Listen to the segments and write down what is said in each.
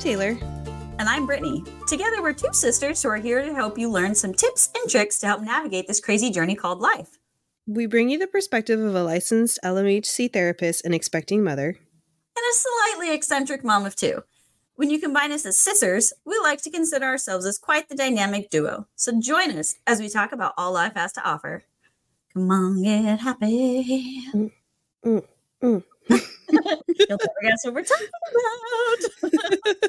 Taylor. And I'm Brittany. Together, we're two sisters who are here to help you learn some tips and tricks to help navigate this crazy journey called life. We bring you the perspective of a licensed LMHC therapist and expecting mother. And a slightly eccentric mom of two. When you combine us as sisters, we like to consider ourselves as quite the dynamic duo. So join us as we talk about all life has to offer. Come on, get happy. Mm, mm, mm. You'll never guess what we're talking about.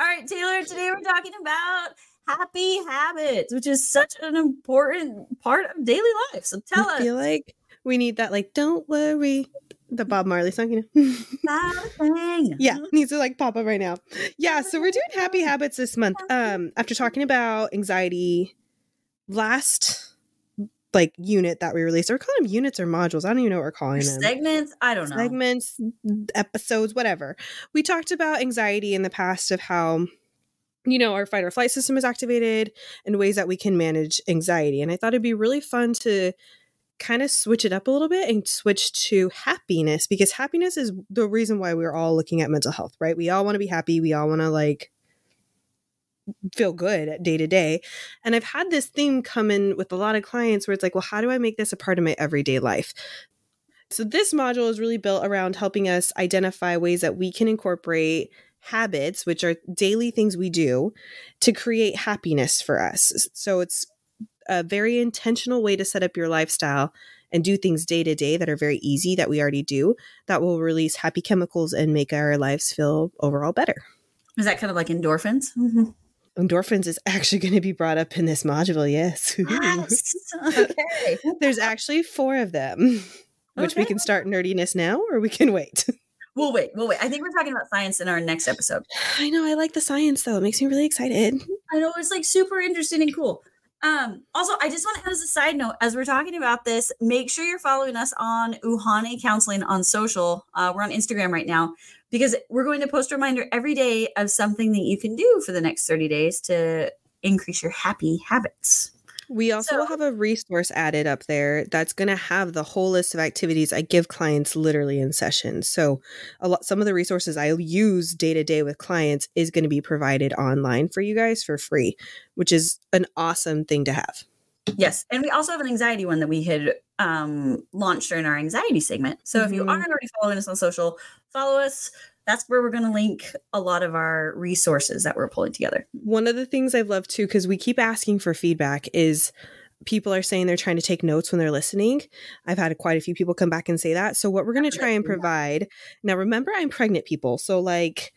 All right, Taylor, today we're talking about happy habits, which is such an important part of daily life. So tell us. I feel like we need that, like, don't worry. The Bob Marley song, you know? Not a thing. yeah, needs to like pop up right now. Yeah, so we're doing happy habits this month. Um, after talking about anxiety last like unit that we released, or we call them units or modules. I don't even know what we're calling them. Segments? I don't know. segments, episodes, whatever. We talked about anxiety in the past of how you know our fight or flight system is activated and ways that we can manage anxiety. And I thought it'd be really fun to kind of switch it up a little bit and switch to happiness because happiness is the reason why we're all looking at mental health, right? We all want to be happy, we all want to like feel good day to day. And I've had this theme come in with a lot of clients where it's like, well, how do I make this a part of my everyday life? So this module is really built around helping us identify ways that we can incorporate habits, which are daily things we do, to create happiness for us. So it's a very intentional way to set up your lifestyle and do things day to day that are very easy that we already do that will release happy chemicals and make our lives feel overall better. Is that kind of like endorphins? Mm-hmm. Endorphins is actually going to be brought up in this module, yes. Yes. okay. There's actually four of them, which we can start nerdiness now or we can wait. We'll wait. We'll wait. I think we're talking about science in our next episode. I know, I like the science though. It makes me really excited. I know it's like super interesting and cool. Um, also, I just want to add as a side note, as we're talking about this, make sure you're following us on Uhane Counseling on social. Uh, we're on Instagram right now because we're going to post a reminder every day of something that you can do for the next 30 days to increase your happy habits. We also So- have a resource added up there that's going to have the whole list of activities I give clients literally in sessions. So, a lot some of the resources I use day to day with clients is going to be provided online for you guys for free, which is an awesome thing to have. Yes. And we also have an anxiety one that we had um, launched during our anxiety segment. So if you Mhm. aren't already following us on social, follow us. That's where we're going to link a lot of our resources that we're pulling together. One of the things I've loved too, because we keep asking for feedback, is people are saying they're trying to take notes when they're listening. I've had quite a few people come back and say that. So, what we're going to try and provide now, remember, I'm pregnant, people. So, like,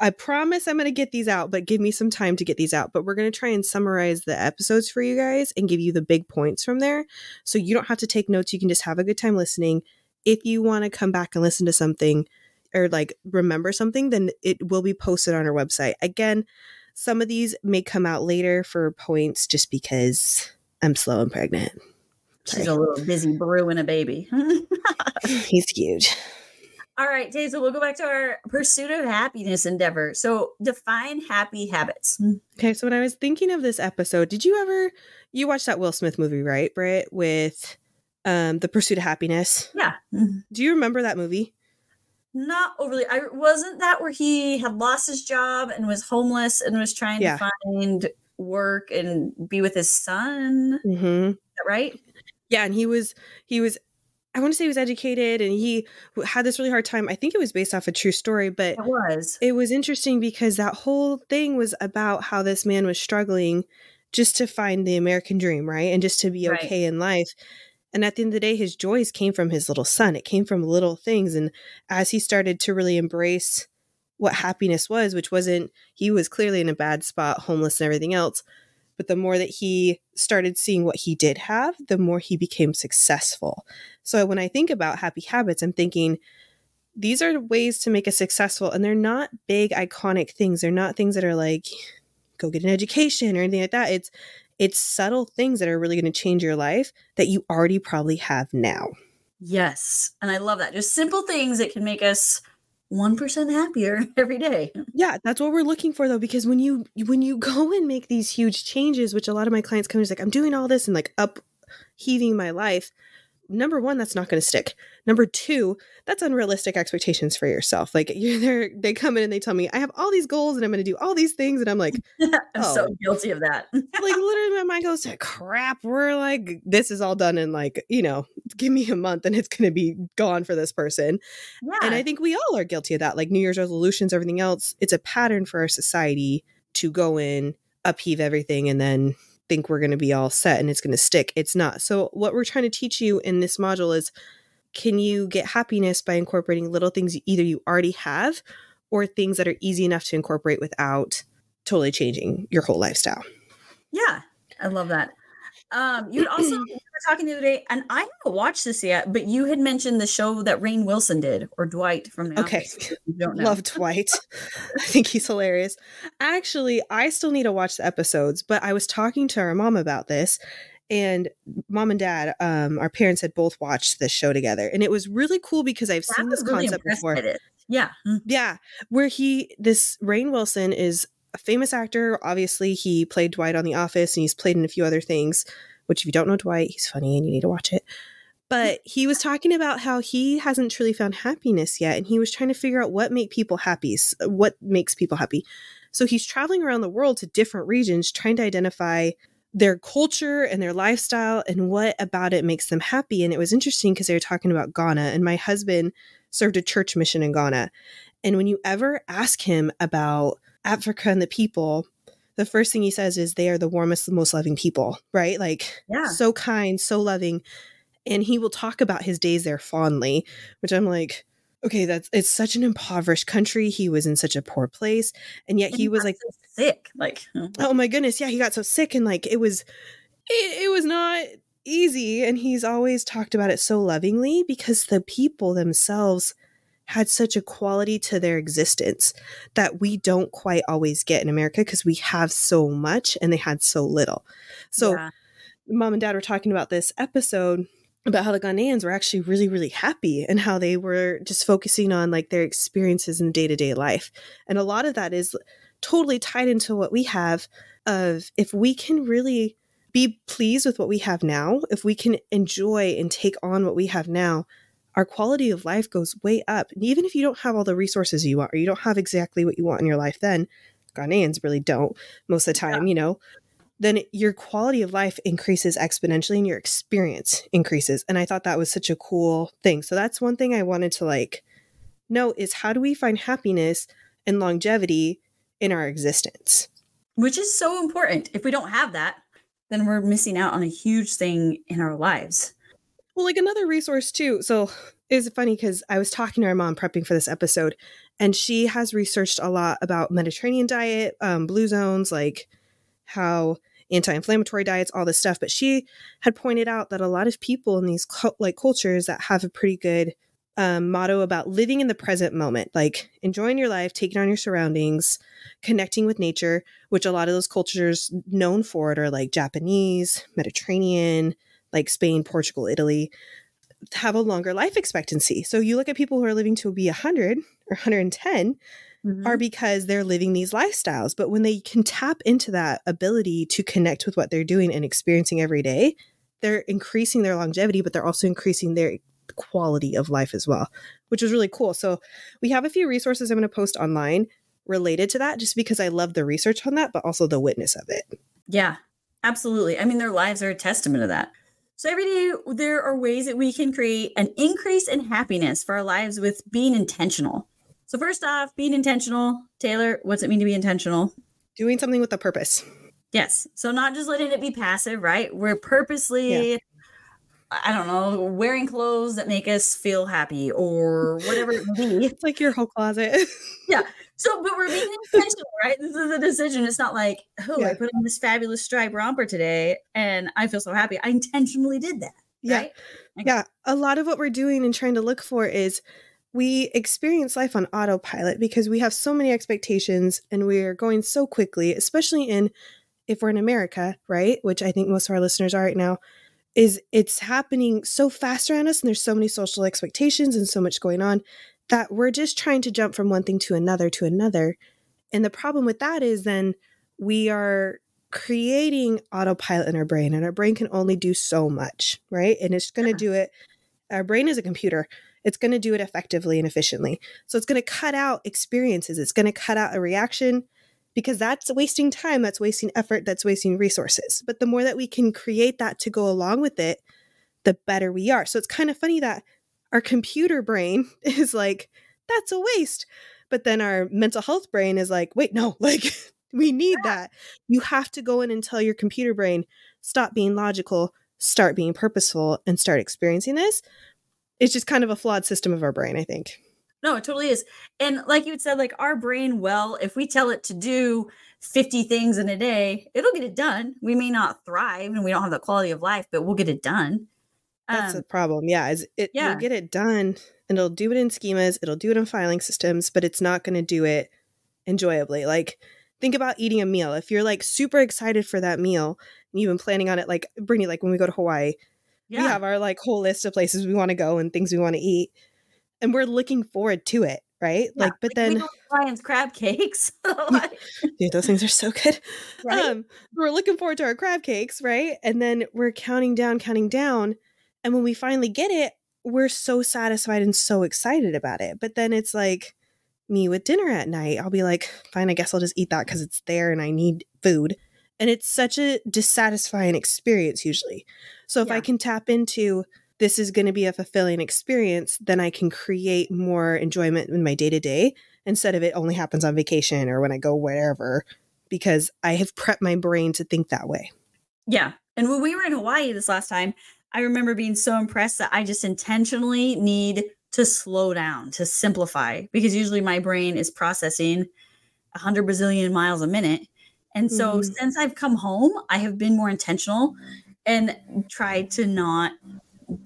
I promise I'm going to get these out, but give me some time to get these out. But we're going to try and summarize the episodes for you guys and give you the big points from there. So, you don't have to take notes. You can just have a good time listening. If you want to come back and listen to something or like remember something, then it will be posted on our website. Again, some of these may come out later for points just because I'm slow and pregnant. She's Sorry. a little busy brewing a baby. He's huge. All right, Tazel, we'll go back to our pursuit of happiness endeavor. So define happy habits. Okay, so when I was thinking of this episode, did you ever you watched that Will Smith movie, right, Britt, with um The Pursuit of Happiness? Yeah. Do you remember that movie? Not overly. I wasn't that where he had lost his job and was homeless and was trying Yeah. to find work and be with his son. Mm-hmm. that right? Yeah, and he was he was I want to say he was educated and he had this really hard time. I think it was based off a true story, but It was. it was interesting because that whole thing was about how this man was struggling just to find the American dream, right? And just to be Right. okay in life. And at the end of the day, his joys came from his little son. It came from little things. And as he started to really embrace what happiness was, which wasn't, he was clearly in a bad spot, homeless and everything else. But the more that he started seeing what he did have, the more he became successful. So when I think about happy habits, I'm thinking, these are ways to make us successful and they're not big iconic things they're not things that are like go get an education or anything like that it's it's subtle things that are really going to change your life that you already probably have now Yes. And I love that. Just simple things that can make us 1% happier every day. yeah that's what we're looking for though because when you when you go and make these huge changes which a lot of my clients come and is like i'm doing all this and like upheaving my life number one, that's not going to stick. Number two, that's unrealistic expectations for yourself. Like you're there, they come in and they tell me, I have all these goals and I'm going to do all these things. And I'm like, I'm oh. so guilty of that. like literally my mind goes, to crap, we're like, this is all done in like, you know, give me a month and it's going to be gone for this person. Yeah. And I think we all are guilty of that. Like New Year's resolutions, everything else, it's a pattern for our society to go in, upheave everything, and then think we're going to be all set and it's going to stick. It's not. So, what we're trying to teach you in this module is can you get happiness by incorporating little things either you already have or things that are easy enough to incorporate without totally changing your whole lifestyle? Yeah, I love that. Um, you also we were talking the other day, and I haven't watched this yet, but you had mentioned the show that Rainn Wilson did, or Dwight from the Okay, love Dwight. I think he's hilarious. Actually, I still need to watch the episodes, but I was talking to our mom about this, and mom and dad, um, our parents had both watched this show together, and it was really cool because I've seen this really concept before. Yeah, yeah, where he this Rainn Wilson is a famous actor. Obviously, he played Dwight on The Office and he's played in a few other things, which if you don't know Dwight, he's funny and you need to watch it. But he was talking about how he hasn't truly found happiness yet and he was trying to figure out what make people happy, what makes people happy. So he's traveling around the world to different regions trying to identify their culture and their lifestyle and what about it makes them happy. And it was interesting because they were talking about Ghana and my husband served a church mission in Ghana. And when you ever ask him about Africa and the people, the first thing he says is they are the warmest, most loving people, right? Like, yeah. so kind, so loving. And he will talk about his days there fondly, which I'm like, okay, that's it's such an impoverished country. He was in such a poor place, and yet and he, he was like so sick. Like, oh, oh my goodness, yeah, he got so sick, and like it was, it, it was not easy. And he's always talked about it so lovingly because the people themselves had such a quality to their existence that we don't quite always get in America because we have so much and they had so little. So, yeah. mom and dad were talking about this episode about how the Ghanaians were actually really, really happy and how they were just focusing on like their experiences in day to day life. And a lot of that is totally tied into what we have of if we can really be pleased with what we have now, if we can enjoy and take on what we have now, our quality of life goes way up. And even if you don't have all the resources you want, or you don't have exactly what you want in your life, then Ghanaians really don't most of the time, yeah. you know, then your quality of life increases exponentially and your experience increases. And I thought that was such a cool thing. So that's one thing I wanted to like know is how do we find happiness and longevity in our existence? Which is so important. If we don't have that, then we're missing out on a huge thing in our lives. Well, like another resource too. So it's funny because I was talking to our mom prepping for this episode, and she has researched a lot about Mediterranean diet, um, blue zones, like how anti-inflammatory diets, all this stuff. But she had pointed out that a lot of people in these like cultures that have a pretty good um, motto about living in the present moment, like enjoying your life, taking on your surroundings, connecting with nature, which a lot of those cultures known for it are like Japanese, Mediterranean, like Spain, Portugal, Italy, have a longer life expectancy. So you look at people who are living to be 100 or 110 mm-hmm. are because they're living these lifestyles. But when they can tap into that ability to connect with what they're doing and experiencing every day, they're increasing their longevity, but they're also increasing their quality of life as well, which is really cool. So we have a few resources I'm going to post online related to that just because I love the research on that, but also the witness of it. Yeah, absolutely. I mean, their lives are a testament to that. So every day there are ways that we can create an increase in happiness for our lives with being intentional. So first off, being intentional, Taylor, what's it mean to be intentional? Doing something with a purpose. Yes. So not just letting it be passive, right? We're purposely yeah. I don't know, wearing clothes that make us feel happy or whatever it may be. It's like your whole closet. yeah. So, but we're being intentional, right? This is a decision. It's not like, oh, yeah. I put on this fabulous stripe romper today and I feel so happy. I intentionally did that. Yeah. Right? Yeah. A lot of what we're doing and trying to look for is we experience life on autopilot because we have so many expectations and we're going so quickly, especially in if we're in America, right? Which I think most of our listeners are right now is it's happening so fast around us and there's so many social expectations and so much going on that we're just trying to jump from one thing to another to another. And the problem with that is then we are creating autopilot in our brain, and our brain can only do so much, right? And it's going to do it. Our brain is a computer. It's going to do it effectively and efficiently. So it's going to cut out experiences. It's going to cut out a reaction because that's wasting time, that's wasting effort, that's wasting resources. But the more that we can create that to go along with it, the better we are. So it's kind of funny that our computer brain is like, that's a waste. But then our mental health brain is like, wait, no, like we need that. You have to go in and tell your computer brain, stop being logical, start being purposeful, and start experiencing this. It's just kind of a flawed system of our brain, I think. No, it totally is. And like you said, like our brain, well, if we tell it to do 50 things in a day, it'll get it done. We may not thrive and we don't have the quality of life, but we'll get it done. That's um, the problem. Yeah, is it yeah. will get it done and it'll do it in schemas, it'll do it in filing systems, but it's not going to do it enjoyably. Like think about eating a meal. If you're like super excited for that meal and you've been planning on it like Brittany like when we go to Hawaii, yeah. we have our like whole list of places we want to go and things we want to eat and we're looking forward to it right yeah, like but like then Ryan's crab cakes dude those things are so good right? um we're looking forward to our crab cakes right and then we're counting down counting down and when we finally get it we're so satisfied and so excited about it but then it's like me with dinner at night i'll be like fine i guess i'll just eat that because it's there and i need food and it's such a dissatisfying experience usually so if yeah. i can tap into this is going to be a fulfilling experience, then I can create more enjoyment in my day to day instead of it only happens on vacation or when I go wherever because I have prepped my brain to think that way. Yeah. And when we were in Hawaii this last time, I remember being so impressed that I just intentionally need to slow down, to simplify, because usually my brain is processing 100 bazillion miles a minute. And so mm-hmm. since I've come home, I have been more intentional and tried to not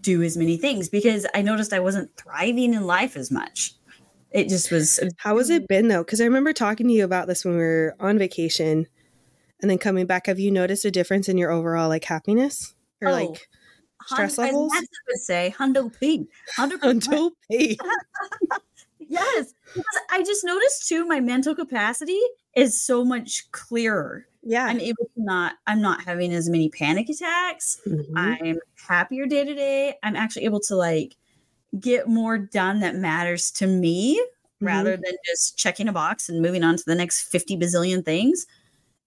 do as many things because I noticed I wasn't thriving in life as much. It just was. How has it been though? Because I remember talking to you about this when we were on vacation and then coming back. Have you noticed a difference in your overall like happiness or oh, like stress levels? I would say hundo p. Hundo p. yes, because I just noticed too. My mental capacity is so much clearer yeah i'm able to not i'm not having as many panic attacks mm-hmm. i'm happier day to day i'm actually able to like get more done that matters to me mm-hmm. rather than just checking a box and moving on to the next 50 bazillion things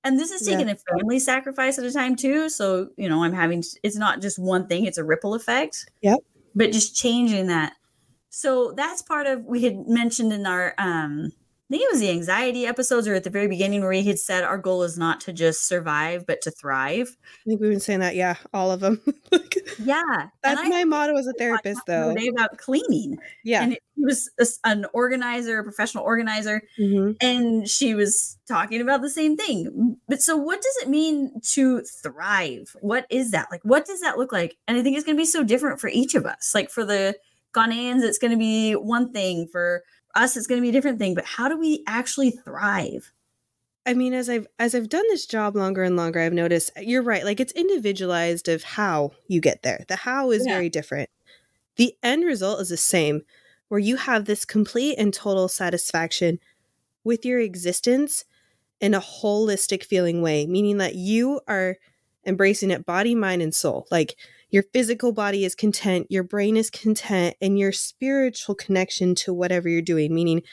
and this is taking yeah. a family sacrifice at a time too so you know i'm having it's not just one thing it's a ripple effect. Yep. But just changing that. So that's part of we had mentioned in our um I think it was the anxiety episodes or at the very beginning where he had said our goal is not to just survive, but to thrive. I think we've been saying that. Yeah, all of them. yeah. That's my motto as a therapist, though. Day about cleaning. Yeah. And he was a, an organizer, a professional organizer, mm-hmm. and she was talking about the same thing. But so, what does it mean to thrive? What is that? Like, what does that look like? And I think it's going to be so different for each of us. Like, for the Ghanaians, it's going to be one thing. For us it's going to be a different thing but how do we actually thrive? I mean as i've as i've done this job longer and longer i've noticed you're right like it's individualized of how you get there. The how is yeah. very different. The end result is the same where you have this complete and total satisfaction with your existence in a holistic feeling way meaning that you are embracing it body mind and soul. Like your physical body is content, your brain is content, and your spiritual connection to whatever you're doing, meaning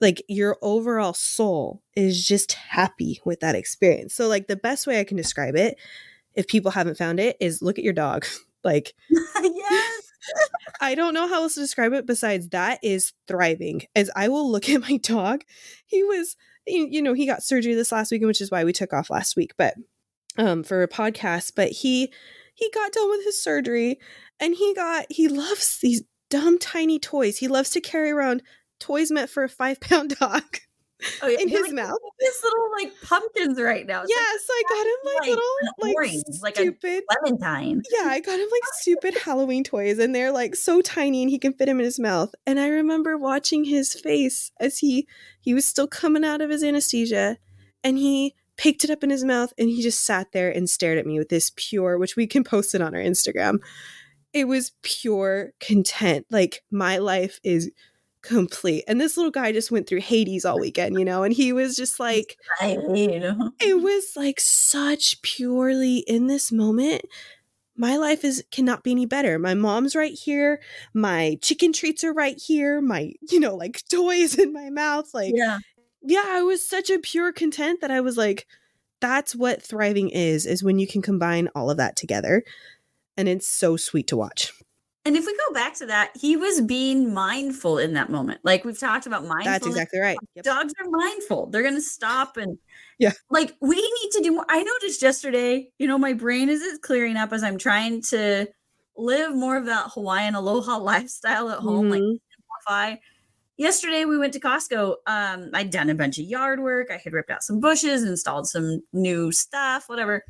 like your overall soul is just happy with that experience. So, like, the best way I can describe it, if people haven't found it, is look at your dog. like, yes. I don't know how else to describe it besides that is thriving. As I will look at my dog, he was, you know, he got surgery this last weekend, which is why we took off last week, but um for a podcast, but he he got done with his surgery and he got he loves these dumb tiny toys. He loves to carry around toys meant for a five pound dog. Oh, yeah. in his like, mouth. This little like pumpkins right now. It's yes, like, I got him like little like orange, like stupid Clementine. Yeah, I got him like stupid Halloween toys, and they're like so tiny, and he can fit them in his mouth. And I remember watching his face as he he was still coming out of his anesthesia, and he picked it up in his mouth and he just sat there and stared at me with this pure, which we can post it on our Instagram. It was pure content. Like my life is complete. And this little guy just went through Hades all weekend, you know, and he was just like, I mean, it was like such purely in this moment. My life is cannot be any better. My mom's right here. My chicken treats are right here. My, you know, like toys in my mouth. Like, yeah. Yeah, I was such a pure content that I was like, that's what thriving is, is when you can combine all of that together. And it's so sweet to watch. And if we go back to that, he was being mindful in that moment. Like we've talked about mindfulness. That's exactly right. Yep. Dogs are mindful. They're going to stop and yeah. Like we need to do more. I noticed yesterday, you know, my brain is clearing up as I'm trying to live more of that Hawaiian aloha lifestyle at home, mm-hmm. like simplify. Yesterday we went to Costco. Um, I'd done a bunch of yard work. I had ripped out some bushes, installed some new stuff, whatever.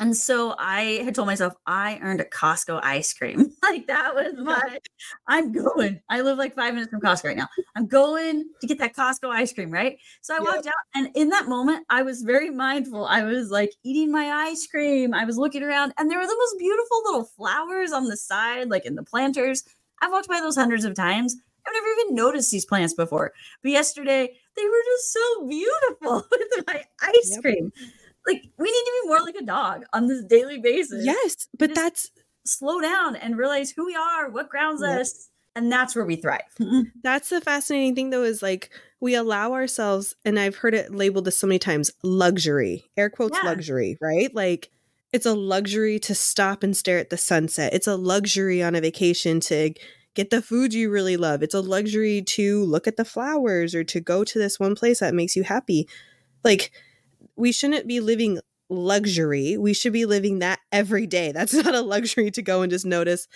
And so I had told myself I earned a Costco ice cream. like that was my I'm going. I live like five minutes from Costco right now. I'm going to get that Costco ice cream, right? So I yep. walked out and in that moment I was very mindful. I was like eating my ice cream. I was looking around and there were the most beautiful little flowers on the side, like in the planters. I've walked by those hundreds of times. I've never even noticed these plants before. But yesterday they were just so beautiful with my ice yep. cream like we need to be more like a dog on this daily basis. Yes, but that's slow down and realize who we are, what grounds yep. us, and that's where we thrive. that's the fascinating thing though is like we allow ourselves and I've heard it labeled this so many times luxury. Air quotes yeah. luxury, right? Like it's a luxury to stop and stare at the sunset. It's a luxury on a vacation to get the food you really love. It's a luxury to look at the flowers or to go to this one place that makes you happy. Like we shouldn't be living luxury. We should be living that every day. That's not a luxury to go and just notice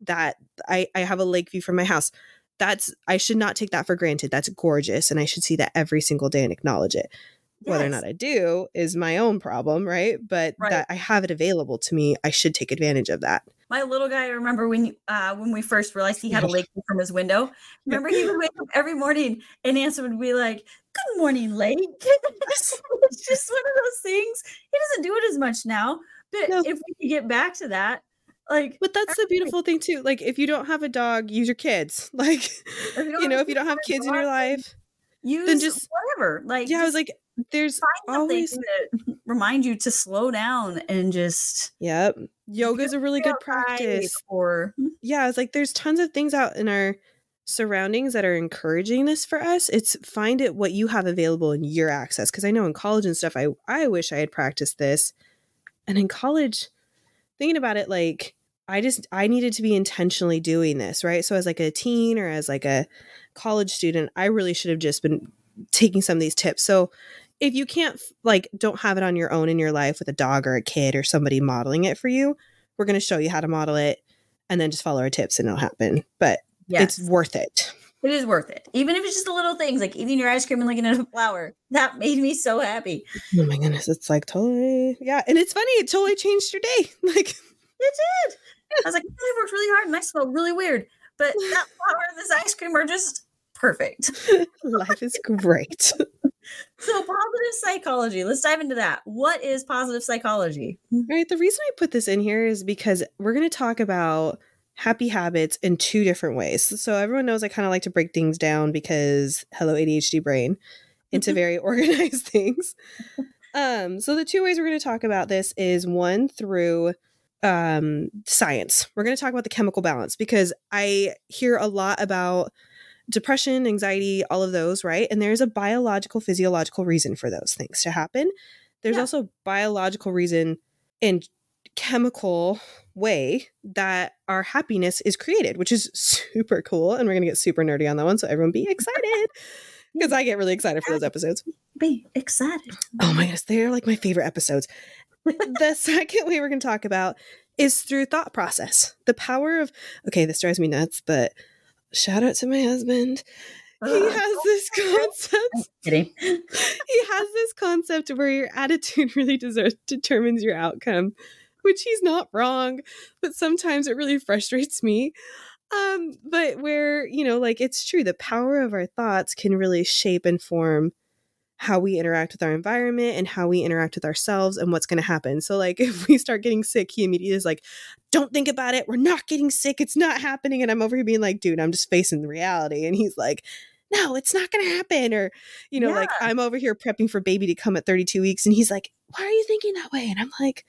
that I, I have a lake view from my house. That's I should not take that for granted. That's gorgeous. And I should see that every single day and acknowledge it. Yes. Whether or not I do is my own problem, right? But right. that I have it available to me, I should take advantage of that. My little guy, I remember when uh, when we first realized he had a lake from his window. Remember, he would wake up every morning and Answer would be like, good morning, Lake. it's just one of those things. He doesn't do it as much now. But no. if we could get back to that, like But that's the beautiful thing too. Like if you don't have a dog, use your kids. Like you, you know, if you don't have kids in your life, use then just whatever. Like Yeah, I was like there's always to remind you to slow down and just Yep. Yoga is a really good practice. Or hmm? yeah, it's like there's tons of things out in our surroundings that are encouraging this for us. It's find it what you have available in your access because i know in college and stuff i i wish i had practiced this. And in college thinking about it like i just i needed to be intentionally doing this right? So as like a teen or as like a college student i really should have just been taking some of these tips. So if you can't like don't have it on your own in your life with a dog or a kid or somebody modeling it for you we're going to show you how to model it and then just follow our tips and it'll happen but Yes. It's worth it. It is worth it. Even if it's just the little things like eating your ice cream and looking at a flower. That made me so happy. Oh my goodness. It's like totally yeah. And it's funny, it totally changed your day. Like it did. I was like, I worked really hard and I smell really weird. But that flower and this ice cream are just perfect. Life is great. So positive psychology. Let's dive into that. What is positive psychology? All right. The reason I put this in here is because we're going to talk about happy habits in two different ways. So everyone knows I kind of like to break things down because hello ADHD brain into mm-hmm. very organized things. Um, so the two ways we're going to talk about this is one through um, science. We're going to talk about the chemical balance because I hear a lot about depression, anxiety, all of those, right? And there's a biological, physiological reason for those things to happen. There's yeah. also biological reason and chemical way that our happiness is created, which is super cool. And we're going to get super nerdy on that one. So everyone be excited because I get really excited for those episodes. Be excited. Oh my goodness. They're like my favorite episodes. the second way we're going to talk about is through thought process. The power of, okay, this drives me nuts, but shout out to my husband. He has this concept. Kidding. he has this concept where your attitude really deserves, determines your outcome which he's not wrong, but sometimes it really frustrates me. Um, but where, you know, like it's true, the power of our thoughts can really shape and form how we interact with our environment and how we interact with ourselves and what's going to happen. So, like, if we start getting sick, he immediately is like, Don't think about it. We're not getting sick. It's not happening. And I'm over here being like, Dude, I'm just facing the reality. And he's like, No, it's not going to happen. Or, you know, yeah. like, I'm over here prepping for baby to come at 32 weeks. And he's like, Why are you thinking that way? And I'm like,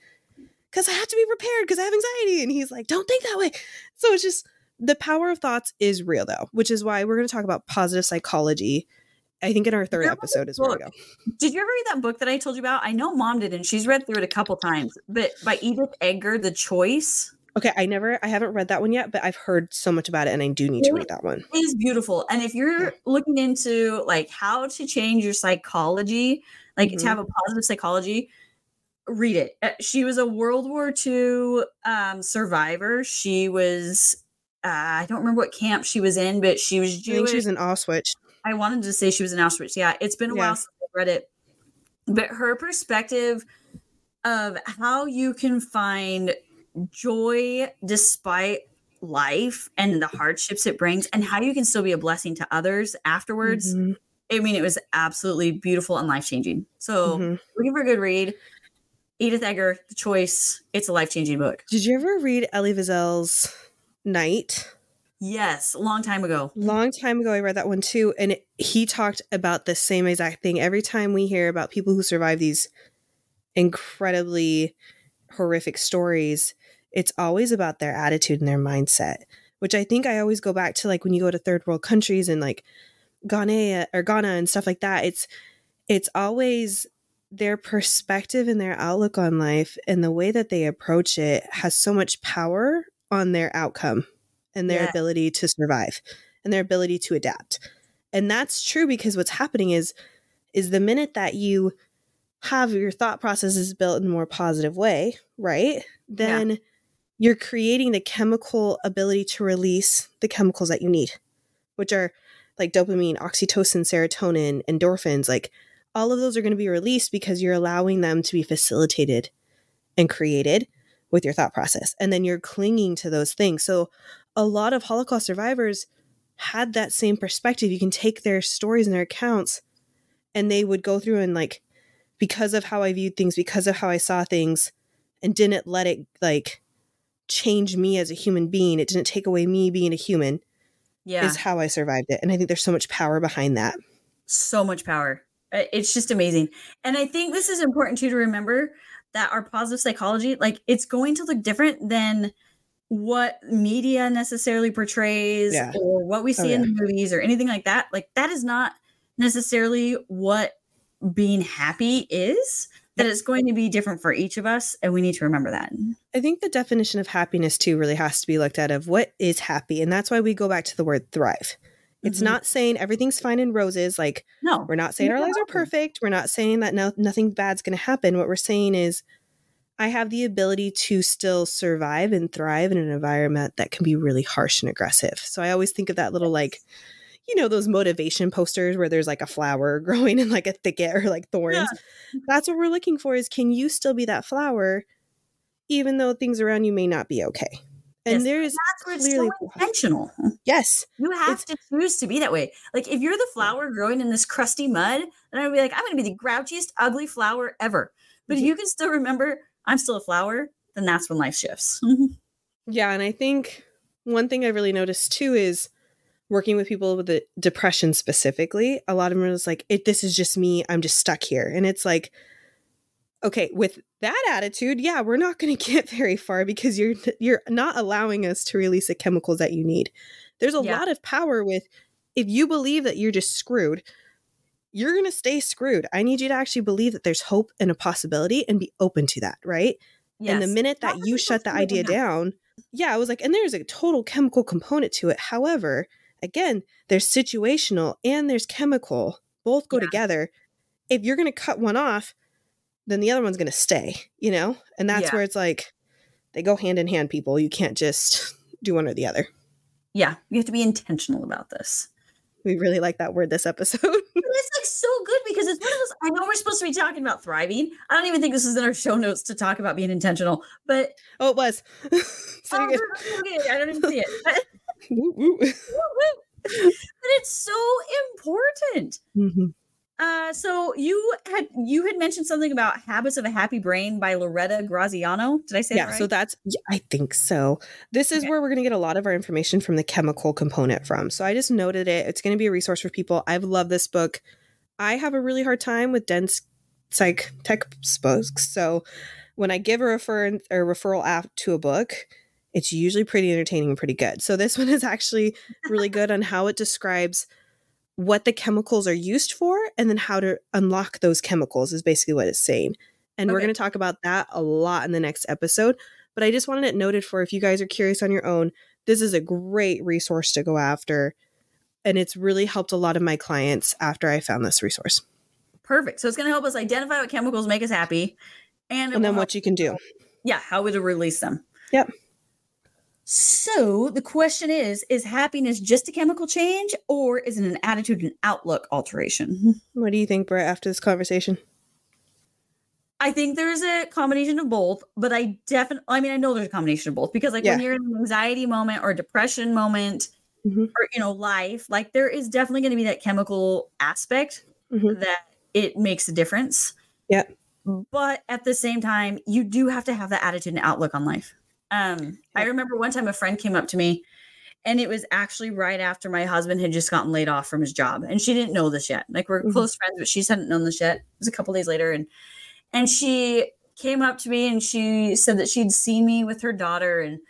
Because I have to be prepared because I have anxiety. And he's like, Don't think that way. So it's just, the power of thoughts is real though, which is why we're going to talk about positive psychology I think in our third episode is where we go. Did you ever read that book that I told you about? I know mom did, and she's read through it a couple times. But by Edith Eger, The Choice. Okay, I never, I haven't read that one yet, but I've heard so much about it, and I do need it to read that one. It is beautiful, and if you're looking into like how to change your psychology, like mm-hmm. to have a positive psychology, read it. Uh, she was a World War II um, survivor. She was, uh, I don't remember what camp she was in, but she was Jewish. I think she was in Auschwitz. I wanted to say she was in Auschwitz. Yeah, it's been a yeah. while since I read it. But her perspective of how you can find joy despite life and the hardships it brings and how you can still be a blessing to others afterwards. Mm-hmm. I mean, it was absolutely beautiful and life changing. So, mm-hmm. looking for a good read. Edith Eger, The Choice. It's a life changing book. Did you ever read Elie Wiesel's Night? Yes, a long time ago. Long time ago, I read that one too. And it, he talked about the same exact thing. Every time we hear about people who survive these incredibly horrific stories, it's always about their attitude and their mindset, which I think I always go back to like when you go to third world countries and like Ghana or Ghana and stuff like that. It's it's always their perspective and their outlook on life and the way that they approach it has so much power on their outcome and their yeah. ability to survive and their ability to adapt. And that's true because what's happening is is the minute that you have your thought processes built in a more positive way, right? Then yeah. you're creating the chemical ability to release the chemicals that you need, which are like dopamine, oxytocin, serotonin, endorphins, like all of those are going to be released because you're allowing them to be facilitated and created with your thought process. And then you're clinging to those things. So a lot of Holocaust survivors had that same perspective. You can take their stories and their accounts, and they would go through and, like, because of how I viewed things, because of how I saw things, and didn't let it, like, change me as a human being. It didn't take away me being a human. Yeah. Is how I survived it. And I think there's so much power behind that. So much power. It's just amazing. And I think this is important too to remember that our positive psychology, like, it's going to look different than what media necessarily portrays yeah. or what we oh, see oh, yeah. in the movies or anything like that. Like that is not necessarily what being happy is. That it's going to be different for each of us, and we need to remember that. I think the definition of happiness too really has to be looked at of what is happy, and that's why we go back to the word thrive. It's mm-hmm. not saying everything's fine in roses. Like, no, we're not saying our lives are perfect. We're not saying that no, nothing bad's going to happen. What we're saying is I have the ability to still survive and thrive in an environment that can be really harsh and aggressive. So I always think of that little like you know those motivation posters where there's like a flower growing in like a thicket or like thorns. Yeah. That's what we're looking for is can you still be that flower even though things around you may not be okay? And there is clearly so intentional. Yes. You have to choose to be that way. Like if you're the flower growing in this crusty mud, then I'd be like, I'm gonna be the grouchiest, ugly flower ever. But if mm-hmm. you can still remember I'm still a flower, then that's when life shifts. yeah. And I think one thing I really noticed too is working with people with the depression specifically. A lot of them are just like, it, this is just me. I'm just stuck here. And it's like, okay, with that attitude, yeah, we're not going to get very far because you're you're not allowing us to release the chemicals that you need. There's a yeah. lot of power with if you believe that you're just screwed, you're going to stay screwed. I need you to actually believe that there's hope and a possibility and be open to that, right? Yes. And the minute that you shut the idea down, yeah, I was like, and there's a total chemical component to it. However, again, there's situational and there's chemical, both go yeah. together. If you're going to cut one off, then the other one's going to stay, you know? And that's yeah. where it's like they go hand in hand, people. You can't just do one or the other. Yeah, you have to be intentional about this. We really like that word this episode. it's like so good because it's one of those. I know we're supposed to be talking about thriving. I don't even think this is in our show notes to talk about being intentional, but oh, it was. so oh, okay, I don't even see it. But, but it's so important. Mm-hmm. Uh, so you had you had mentioned something about Habits of a Happy Brain by Loretta Graziano. Did I say yeah, that right? so that's yeah, I think so. This is Okay. where we're going to get a lot of our information from the chemical component from. So I just noted it. It's going to be a resource for people. I've loved this book. I have a really hard time with dense psych textbooks. So when I give a refer a referral app to a book, it's usually pretty entertaining and pretty good. So this one is actually really good on how it describes what the chemicals are used for and then how to unlock those chemicals is basically what it's saying. And we're going to talk about that a lot in the next episode. But I just wanted it noted for if you guys are curious on your own, this is a great resource to go after. And it's really helped a lot of my clients after I found this resource. Perfect. So it's going to help us identify what chemicals make us happy, and, And then what you can do. yeah, how we to release them. Yep. So the question is: Is happiness just a chemical change, or is it an attitude and outlook alteration? What do you think, Brett, after this conversation? I think there's a combination of both, but I definitely, I mean, I know there's a combination of both because, like, when you're in an anxiety moment or depression moment, Mhm. or you know, life, like, there is definitely going to be that chemical aspect Mhm. that it makes a difference. Yeah. But at the same time, you do have to have that attitude and outlook on life. Um, I remember one time a friend came up to me, and it was actually right after my husband had just gotten laid off from his job, and she didn't know this yet. Like we're Mhm. close friends, but she hadn't known this yet. It was a couple days later, and and she came up to me and she said that she'd seen me with her daughter, and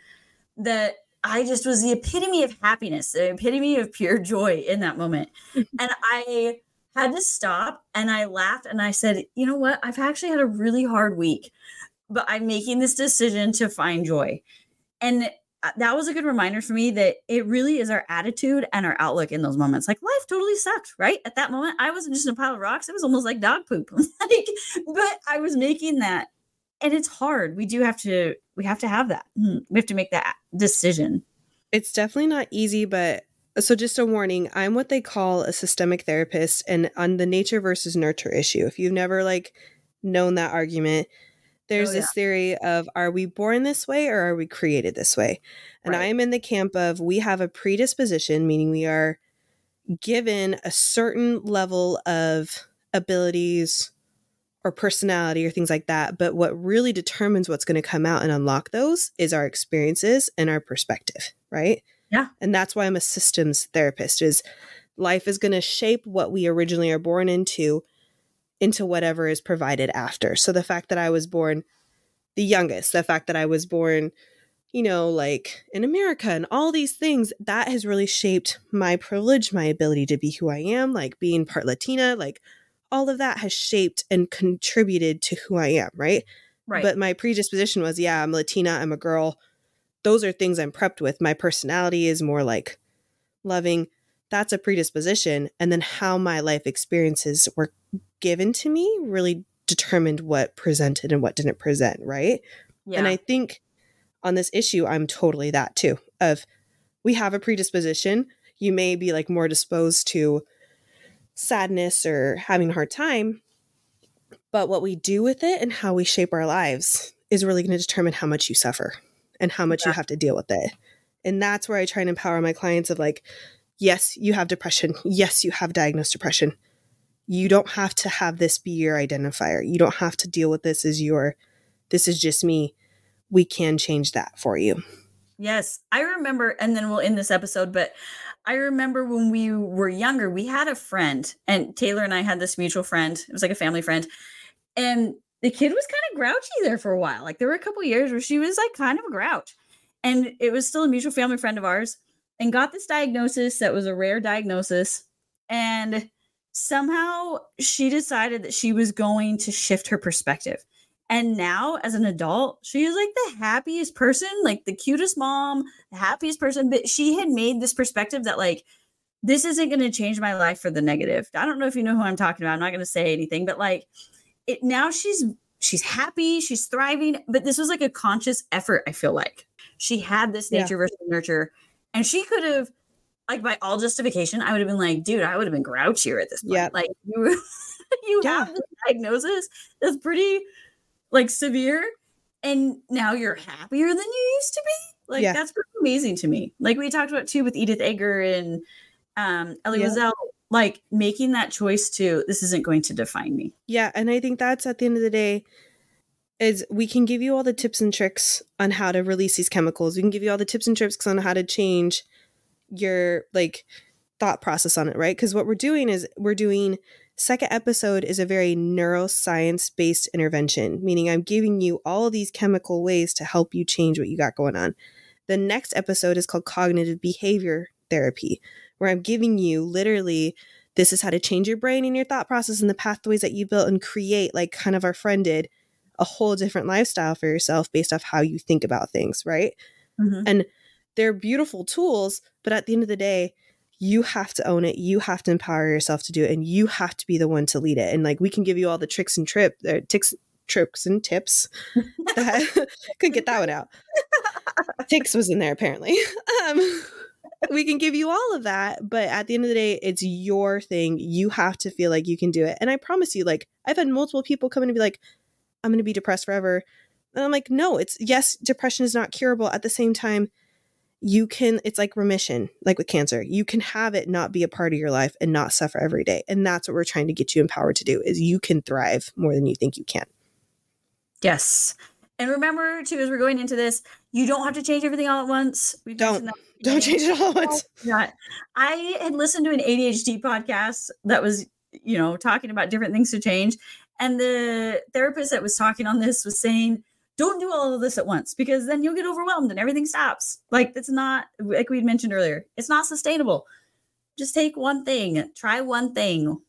that I just was the epitome of happiness, the epitome of pure joy in that moment. and I had to stop and I laughed and I said, you know what? I've actually had a really hard week, but I'm making this decision to find joy. And uh, that was a good reminder for me that it really is our attitude and our outlook in those moments. Like life totally sucked, right? At that moment, I wasn't just in a pile of rocks. It was almost like dog poop. like, but I was making that. And it's hard. We do have to, we have to have that. Mm, We have to make that decision. It's definitely not easy, but so just a warning i'm what they call a systemic therapist and on the nature versus nurture issue if you've never like known that argument there's Oh, this theory of are we born this way or are we created this way and Right. i am in the camp of we have a predisposition meaning we are given a certain level of abilities or personality or things like that but what really determines what's going to come out and unlock those is our experiences and our perspective right Yeah. and that's why i'm a systems therapist is life is going to shape what we originally are born into into whatever is provided after so the fact that i was born the youngest the fact that i was born you know like in america and all these things that has really shaped my privilege my ability to be who i am like being part latina like all of that has shaped and contributed to who i am right Right. but my predisposition was, yeah, I'm Latina, I'm a girl. Those are things I'm prepped with. My personality is more like loving. That's a predisposition. And then how my life experiences were given to me really determined what presented and what didn't present, right? yeah. And I think on this issue, I'm totally that too. Of we have a predisposition. You may be like more disposed to sadness or having a hard time, but what we do with it and how we shape our lives is really going to determine how much you suffer and how much you have to deal with it. And that's where I try and empower my clients of like, yes, you have depression. Yes, you have diagnosed depression. You don't have to have this be your identifier. You don't have to deal with this as your, this is just me. We can change that for you. Yes, I remember, and then we'll end this episode, but I remember when we were younger, we had a friend, and Taylor and I had this mutual friend. It was like a family friend. And the kid was kind of grouchy there for a while. Like there were a couple years where she was like kind of a grouch. And it was still a mutual family friend of ours and got this diagnosis that was a rare diagnosis. And somehow she decided that she was going to shift her perspective. And now, as an adult, she is like the happiest person, like the cutest mom, the happiest person. But she had made this perspective that, like, this isn't going to change my life for the negative. I don't know if you know who I'm talking about. I'm not going to say anything, but like, it now she's she's happy, she's thriving. But this was like a conscious effort. I feel like she had this Yeah. nature versus nurture, and she could have, like, by all justification, I would have been like, dude, I would have been grouchier at this point. Yeah. Like, you, you Yeah. have this diagnosis that's pretty like severe and now you're happier than you used to be like Yeah. that's pretty amazing to me like we talked about too with Edith Eger and um Elie Yeah. Wiesel, like making that choice to this isn't going to define me. Yeah, and I think that's at the end of the day is we can give you all the tips and tricks on how to release these chemicals. We can give you all the tips and tricks on how to change your like thought process on it, right? Because what we're doing is we're doing second episode is a very neuroscience based intervention, meaning I'm giving you all these chemical ways to help you change what you got going on. The next episode is called cognitive behavior therapy, where I'm giving you literally this is how to change your brain and your thought process and the pathways that you built and create, like kind of our friend did, a whole different lifestyle for yourself based off how you think about things, right? Mm-hmm. And they're beautiful tools, but at the end of the day, you have to own it. You have to empower yourself to do it, and you have to be the one to lead it. And like we can give you all the tricks and trip, uh, tricks, tricks and tips. That, couldn't get that one out. Tix was in there apparently. Um, we can give you all of that, but at the end of the day, it's your thing. You have to feel like you can do it. And I promise you, like I've had multiple people come in and be like, "I'm going to be depressed forever," and I'm like, "No, it's yes, depression is not curable. At the same time." You can it's like remission like with cancer. You can have it not be a part of your life and not suffer every day. And that's what we're trying to get you empowered to do is you can thrive more than you think you can. Yes. And remember too as we're going into this you don't have to change everything all at once. We don't. don't change it all at once. Not. i had listened to an adhd podcast that was you know talking about different things to change. And the therapist that was talking on this was saying don't do all of this at once because then you'll get overwhelmed and everything stops. Like it's not like we mentioned earlier, it's not sustainable. Just take one thing, try one thing,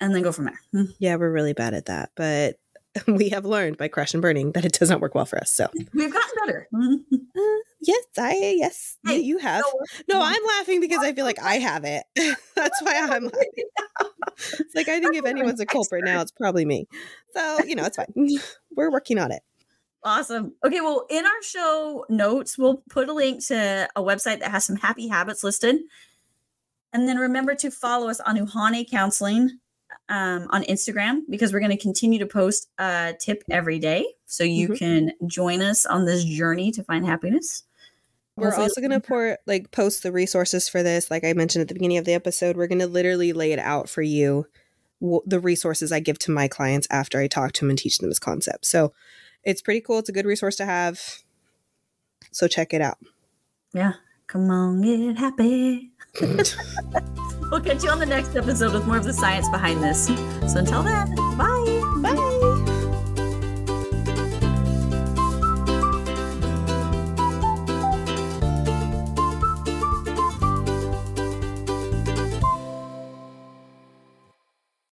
and then go from there. Hmm. Yeah, we're really bad at that, but we have learned by crash and burning that it does not work well for us. So we've gotten better. uh, yes, I yes, hey, you have. No, no, I'm laughing because I feel like I have it. That's why I'm laughing. it's like I think if anyone's a culprit now, it's probably me. So you know, it's fine. We're working on it. Awesome. Okay, well, in our show notes, we'll put a link to a website that has some happy habits listed. And then remember to follow us on Uhane Counseling um, on Instagram because we're going to continue to post a tip every day. So you mm-hmm. can join us on this journey to find happiness. We're Hopefully also going to pour like post the resources for this. Like I mentioned at the beginning of the episode, we're going to literally lay it out for you w- the resources I give to my clients after I talk to them and teach them this concept. So it's pretty cool. It's a good resource to have. So check it out. Yeah. Come on, get happy. we'll catch you on the next episode with more of the science behind this. So until then, bye. Bye.